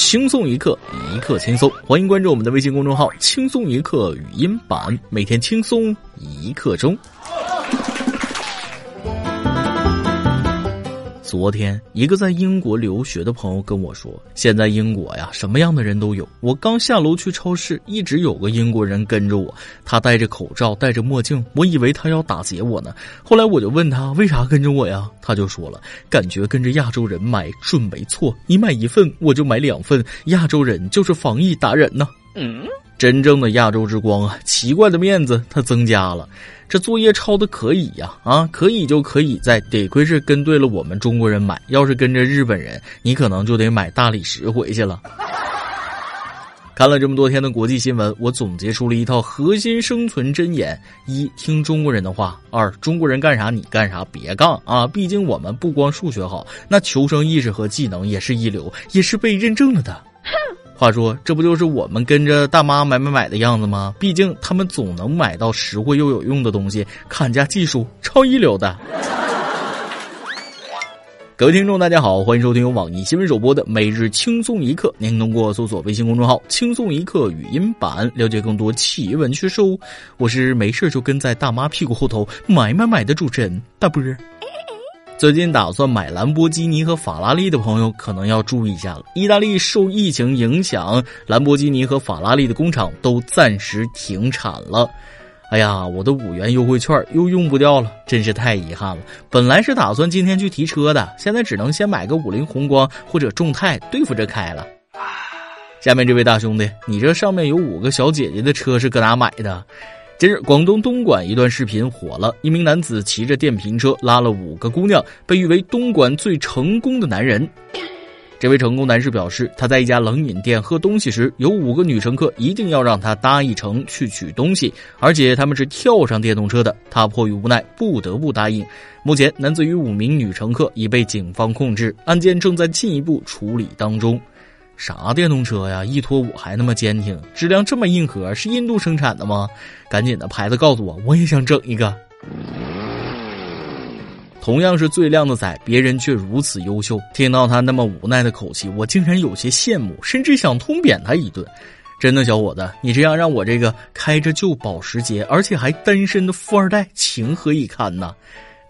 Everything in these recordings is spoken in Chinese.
轻松一刻，一刻轻松。欢迎关注我们的微信公众号“轻松一刻语音版”，每天轻松一刻钟。昨天，一个在英国留学的朋友跟我说：“现在英国呀，什么样的人都有。我刚下楼去超市，一直有个英国人跟着我，他戴着口罩，戴着墨镜，我以为他要打劫我呢。后来我就问他为啥跟着我呀？他就说了，感觉跟着亚洲人买准没错，你买一份我就买两份，亚洲人就是防疫达人呢。嗯，真正的亚洲之光啊，奇怪的面子他增加了。”这作业抄的可以呀，啊，可以就可以在，得亏是跟对了我们中国人买，要是跟着日本人，你可能就得买大理石回去了。看了这么多天的国际新闻，我总结出了一套核心生存箴言：一，听中国人的话；二，中国人干啥你干啥，别杠啊！毕竟我们不光数学好，那求生意识和技能也是一流，也是被认证了的。话说，这不就是我们跟着大妈买买买的样子吗？毕竟他们总能买到实惠又有用的东西，看家技术超一流的。各位听众，大家好，欢迎收听由网易新闻首播的每日轻松一刻。您通过搜索微信公众号“轻松一刻”语音版了解更多奇闻趣事。我是没事就跟在大妈屁股后头买买买的主持人大波。最近打算买兰博基尼和法拉利的朋友可能要注意一下了。意大利受疫情影响，兰博基尼和法拉利的工厂都暂时停产了。哎呀，我的五元优惠券又用不掉了，真是太遗憾了。本来是打算今天去提车的，现在只能先买个五菱宏光或者众泰对付着开了。下面这位大兄弟，你这上面有五个小姐姐的车是搁哪买的？近日，广东东莞一段视频火了。一名男子骑着电瓶车拉了五个姑娘，被誉为东莞最成功的男人。这位成功男士表示，他在一家冷饮店喝东西时，有五个女乘客一定要让他搭一程去取东西，而且他们是跳上电动车的。他迫于无奈，不得不答应。目前，男子与五名女乘客已被警方控制，案件正在进一步处理当中。啥电动车呀？一拖五还那么坚挺，质量这么硬核，是印度生产的吗？赶紧的，牌子告诉我，我也想整一个。同样是最靓的仔，别人却如此优秀。听到他那么无奈的口气，我竟然有些羡慕，甚至想痛扁他一顿。真的，小伙子，你这样让我这个开着旧保时捷，而且还单身的富二代情何以堪呢？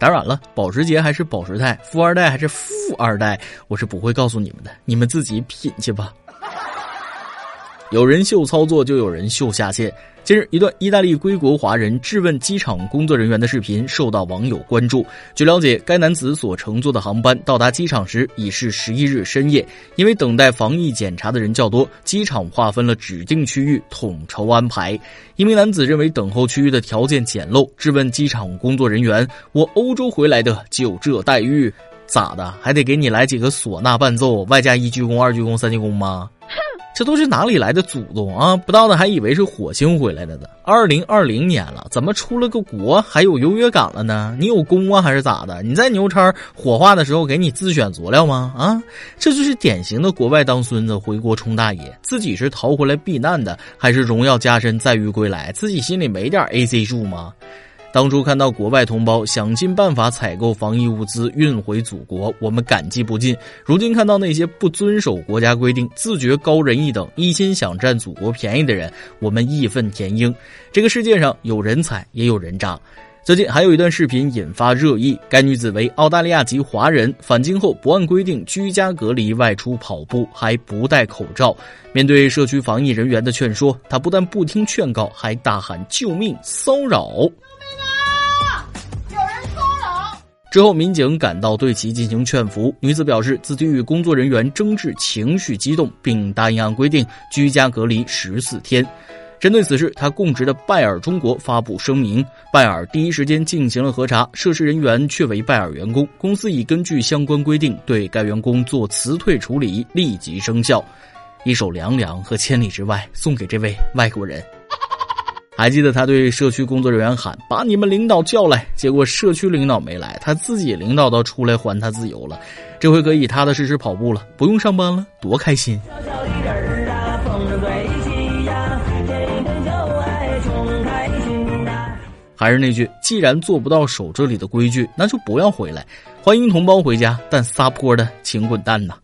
当然了，保时捷还是保时泰，富二代还是富二代，我是不会告诉你们的，你们自己品去吧。有人秀操作，就有人秀下线。近日，一段意大利归国华人质问机场工作人员的视频受到网友关注。据了解，该男子所乘坐的航班到达机场时已是十一日深夜，因为等待防疫检查的人较多，机场划分了指定区域统筹安排。一名男子认为等候区域的条件简陋，质问机场工作人员：“我欧洲回来的，就这待遇，咋的？还得给你来几个唢呐伴奏，外加一鞠躬、二鞠躬、三鞠躬吗？”这都是哪里来的祖宗啊！不到的还以为是火星回来的呢。二零二零年了，怎么出了个国还有优越感了呢？你有功啊，还是咋的？你在牛叉火化的时候给你自选佐料吗？啊，这就是典型的国外当孙子，回国充大爷。自己是逃回来避难的，还是荣耀加身载誉归来？自己心里没点 AC 数吗？当初看到国外同胞想尽办法采购防疫物资运回祖国，我们感激不尽。如今看到那些不遵守国家规定、自觉高人一等、一心想占祖国便宜的人，我们义愤填膺。这个世界上有人才，也有人渣。最近还有一段视频引发热议，该女子为澳大利亚籍华人，返京后不按规定居家隔离外出跑步，还不戴口罩。面对社区防疫人员的劝说，她不但不听劝告，还大喊救命，骚扰。之后，民警赶到对其进行劝服。女子表示，自己与工作人员争执，情绪激动，并答应按规定居家隔离十四天。针对此事，他供职的拜耳中国发布声明：拜耳第一时间进行了核查，涉事人员确为拜耳员工，公司已根据相关规定对该员工做辞退处理，立即生效。一首凉凉和千里之外送给这位外国人。还记得他对社区工作人员喊：“把你们领导叫来。”结果社区领导没来，他自己领导都出来还他自由了。这回可以踏踏实实跑步了，不用上班了，多开心！还是那句，既然做不到守这里的规矩，那就不要回来。欢迎同胞回家，但撒泼的请滚蛋呐！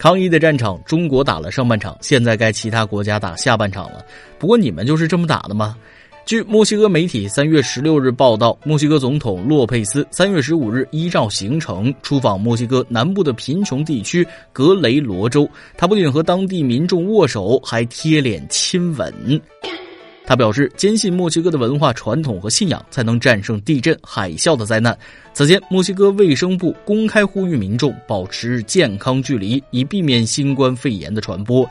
抗议的战场，中国打了上半场，现在该其他国家打下半场了。不过你们就是这么打的吗？据墨西哥媒体三月十六日报道，墨西哥总统洛佩斯三月十五日依照行程出访墨西哥南部的贫穷地区格雷罗州。他不仅和当地民众握手，还贴脸亲吻。他表示，坚信墨西哥的文化传统和信仰才能战胜地震、海啸的灾难。此前，墨西哥卫生部公开呼吁民众保持健康距离，以避免新冠肺炎的传播。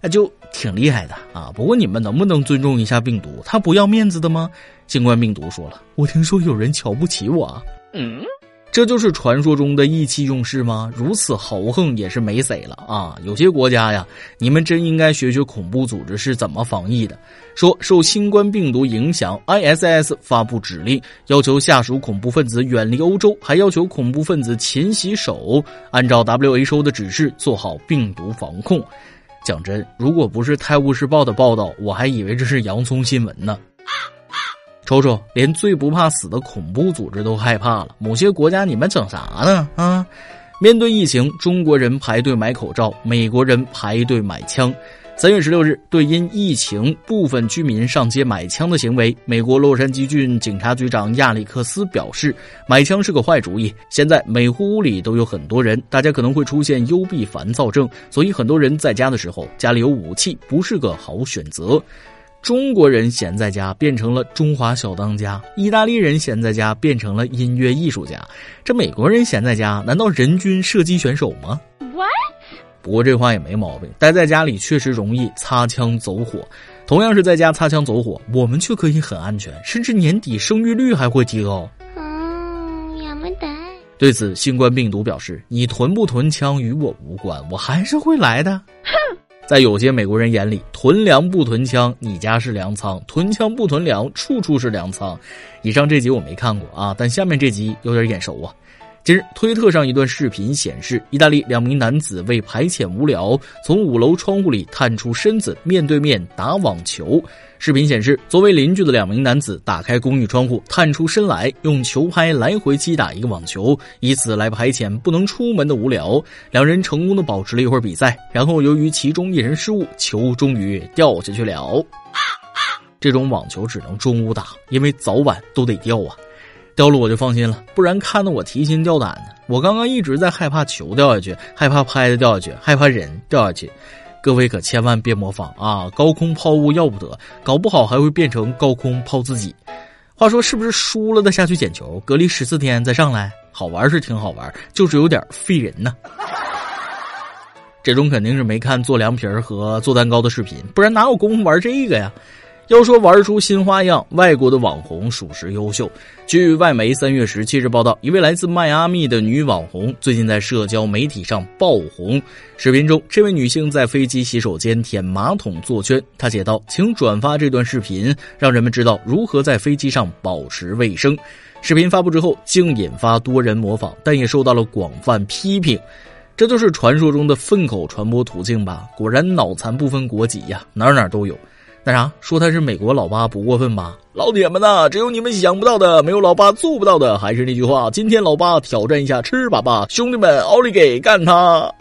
那就挺厉害的啊！不过你们能不能尊重一下病毒？他不要面子的吗？新冠病毒说了，我听说有人瞧不起我。嗯。这就是传说中的意气用事吗？如此豪横也是没谁了啊！有些国家呀，你们真应该学学恐怖组织是怎么防疫的。说受新冠病毒影响，ISS 发布指令，要求下属恐怖分子远离欧洲，还要求恐怖分子勤洗手，按照 WHO 的指示做好病毒防控。讲真，如果不是《泰晤士报》的报道，我还以为这是洋葱新闻呢。瞅瞅，连最不怕死的恐怖组织都害怕了。某些国家，你们整啥呢？啊！面对疫情，中国人排队买口罩，美国人排队买枪。三月十六日，对因疫情部分居民上街买枪的行为，美国洛杉矶郡警察局长亚历克斯表示，买枪是个坏主意。现在每户屋里都有很多人，大家可能会出现幽闭烦躁症，所以很多人在家的时候，家里有武器不是个好选择。中国人闲在家变成了中华小当家，意大利人闲在家变成了音乐艺术家，这美国人闲在家难道人均射击选手吗？What？不过这话也没毛病，待在家里确实容易擦枪走火。同样是在家擦枪走火，我们却可以很安全，甚至年底生育率还会提高。对此，新冠病毒表示：“你囤不囤枪与我无关，我还是会来的。”哼。在有些美国人眼里，囤粮不囤枪，你家是粮仓；囤枪不囤粮，处处是粮仓。以上这集我没看过啊，但下面这集有点眼熟啊。近日，推特上一段视频显示，意大利两名男子为排遣无聊，从五楼窗户里探出身子，面对面打网球。视频显示，作为邻居的两名男子打开公寓窗户，探出身来，用球拍来回击打一个网球，以此来排遣不能出门的无聊。两人成功的保持了一会儿比赛，然后由于其中一人失误，球终于掉下去了。这种网球只能中午打，因为早晚都得掉啊。掉了我就放心了，不然看得我提心吊胆的。我刚刚一直在害怕球掉下去，害怕拍子掉下去，害怕人掉下去。各位可千万别模仿啊！高空抛物要不得，搞不好还会变成高空抛自己。话说是不是输了的下去捡球，隔离十四天再上来？好玩是挺好玩，就是有点费人呢。这种肯定是没看做凉皮儿和做蛋糕的视频，不然哪有功夫玩这个呀？要说玩出新花样，外国的网红属实优秀。据外媒三月十七日报道，一位来自迈阿密的女网红最近在社交媒体上爆红。视频中，这位女性在飞机洗手间舔马桶坐圈。她写道：“请转发这段视频，让人们知道如何在飞机上保持卫生。”视频发布之后，竟引发多人模仿，但也受到了广泛批评。这就是传说中的粪口传播途径吧？果然脑残不分国籍呀，哪哪都有。那啥，说他是美国老八不过分吧？老铁们呐，只有你们想不到的，没有老八做不到的。还是那句话，今天老八挑战一下吃粑粑，兄弟们，奥利给，干他！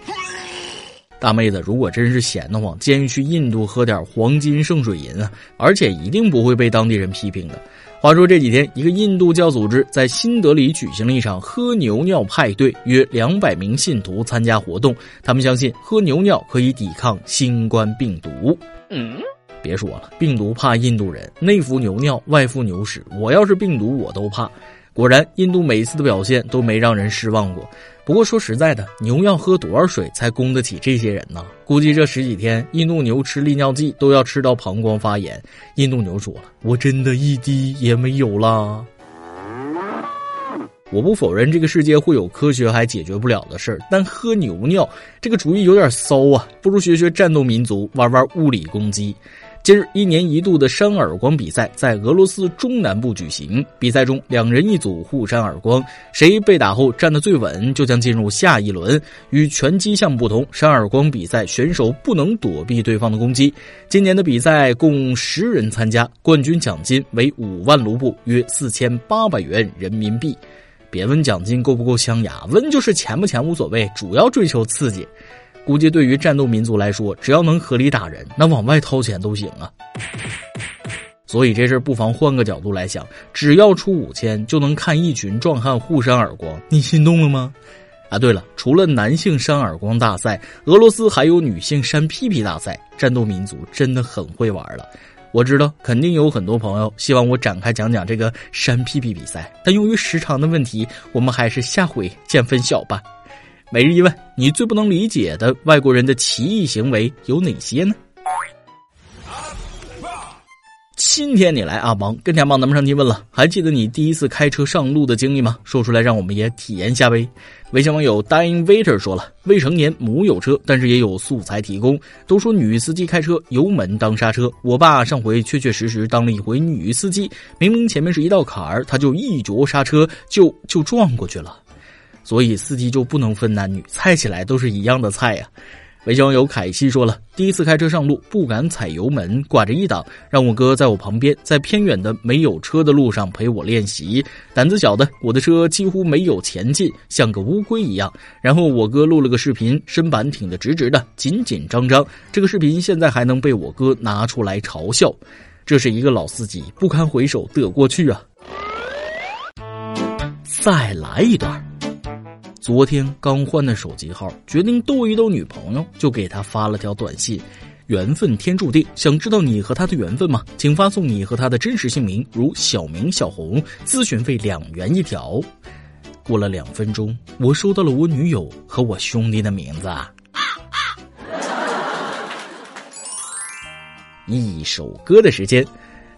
大妹子，如果真是闲得慌，建议去印度喝点黄金圣水银啊，而且一定不会被当地人批评的。话说这几天，一个印度教组织在新德里举行了一场喝牛尿派对，约两百名信徒参加活动。他们相信喝牛尿可以抵抗新冠病毒。嗯。别说了，病毒怕印度人，内服牛尿，外敷牛屎。我要是病毒，我都怕。果然，印度每次的表现都没让人失望过。不过说实在的，牛要喝多少水才供得起这些人呢？估计这十几天，印度牛吃利尿剂都要吃到膀胱发炎。印度牛说了：“我真的一滴也没有啦。”我不否认这个世界会有科学还解决不了的事儿，但喝牛尿这个主意有点骚啊！不如学学战斗民族，玩玩物理攻击。近日，一年一度的扇耳光比赛在俄罗斯中南部举行。比赛中，两人一组互扇耳光，谁被打后站得最稳，就将进入下一轮。与拳击项目不同，扇耳光比赛选手不能躲避对方的攻击。今年的比赛共十人参加，冠军奖金为五万卢布，约四千八百元人民币。别问奖金够不够镶牙，问就是钱不钱无所谓，主要追求刺激。估计对于战斗民族来说，只要能合理打人，那往外掏钱都行啊。所以这事不妨换个角度来想，只要出五千，就能看一群壮汉互扇耳光，你心动了吗？啊，对了，除了男性扇耳光大赛，俄罗斯还有女性扇屁屁大赛。战斗民族真的很会玩了。我知道肯定有很多朋友希望我展开讲讲这个扇屁屁比赛，但由于时长的问题，我们还是下回见分晓吧。每日一问：你最不能理解的外国人的奇异行为有哪些呢？今天你来阿邦跟天帮咱们上提问了，还记得你第一次开车上路的经历吗？说出来让我们也体验下呗。微信网友 Dying Waiter 说了，未成年母有车，但是也有素材提供。都说女司机开车油门当刹车，我爸上回确确实实当了一回女司机，明明前面是一道坎儿，他就一脚刹车就就撞过去了。所以司机就不能分男女，菜起来都是一样的菜呀。微信网友凯西说了，第一次开车上路不敢踩油门，挂着一档，让我哥在我旁边，在偏远的没有车的路上陪我练习。胆子小的，我的车几乎没有前进，像个乌龟一样。然后我哥录了个视频，身板挺得直直的，紧紧张张。这个视频现在还能被我哥拿出来嘲笑。这是一个老司机不堪回首的过去啊！再来一段。昨天刚换的手机号，决定逗一逗女朋友，就给她发了条短信：“缘分天注定，想知道你和他的缘分吗？请发送你和他的真实姓名，如小明、小红，咨询费两元一条。”过了两分钟，我收到了我女友和我兄弟的名字。一首歌的时间，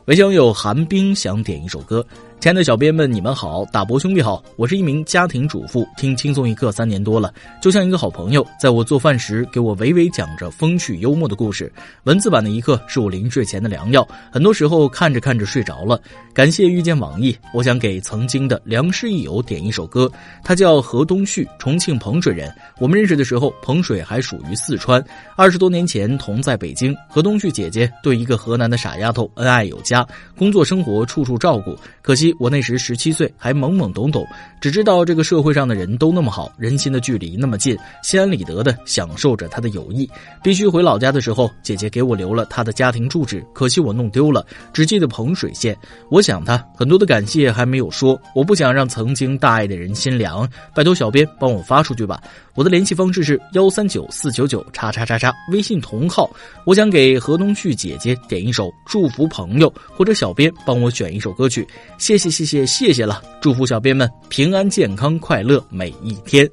微信有寒冰想点一首歌。亲爱的小编们，你们好，大伯兄弟好，我是一名家庭主妇，听轻松一刻三年多了，就像一个好朋友，在我做饭时给我娓娓讲着风趣幽默的故事。文字版的一刻是我临睡前的良药，很多时候看着看着睡着了。感谢遇见网易，我想给曾经的良师益友点一首歌，他叫何东旭，重庆彭水人。我们认识的时候，彭水还属于四川，二十多年前同在北京。何东旭姐姐对一个河南的傻丫头恩爱有加，工作生活处处照顾，可惜。我那时十七岁，还懵懵懂懂，只知道这个社会上的人都那么好，人心的距离那么近，心安理得的享受着他的友谊。必须回老家的时候，姐姐给我留了他的家庭住址，可惜我弄丢了，只记得彭水县。我想他很多的感谢还没有说，我不想让曾经大爱的人心凉，拜托小编帮我发出去吧。我的联系方式是幺三九四九九叉叉叉叉，微信同号。我想给何东旭姐姐点一首祝福朋友，或者小编帮我选一首歌曲，谢谢谢谢谢谢了，祝福小编们平安健康快乐每一天。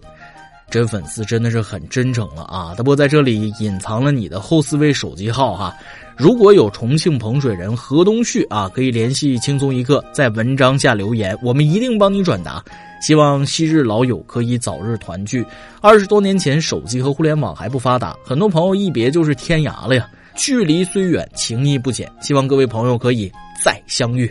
真粉丝真的是很真诚了啊！大波在这里隐藏了你的后四位手机号哈。如果有重庆彭水人何东旭啊，可以联系轻松一刻，在文章下留言，我们一定帮你转达。希望昔日老友可以早日团聚。二十多年前，手机和互联网还不发达，很多朋友一别就是天涯了呀。距离虽远，情谊不减。希望各位朋友可以再相遇。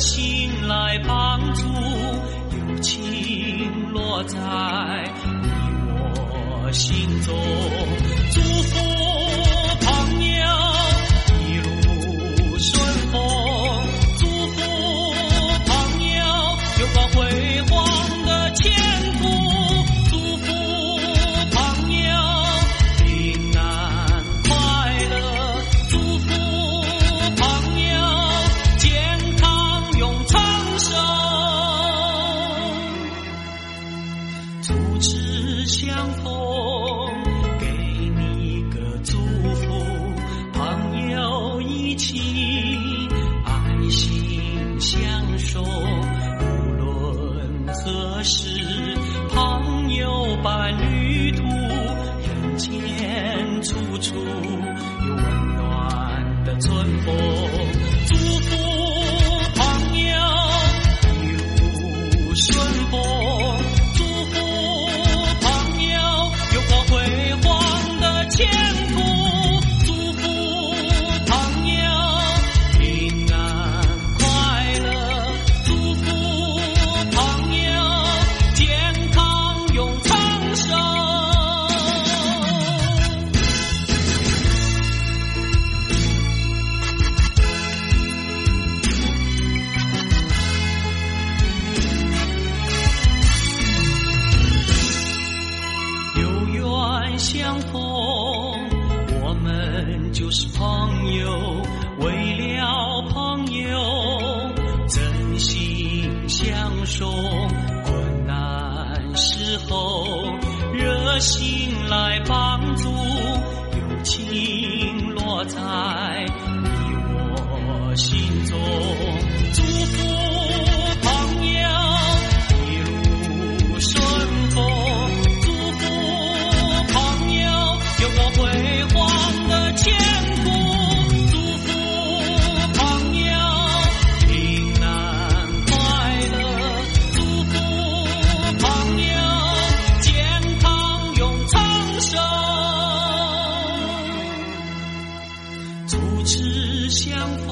心来帮助，友情落在你我心中，候，热心来帮助，次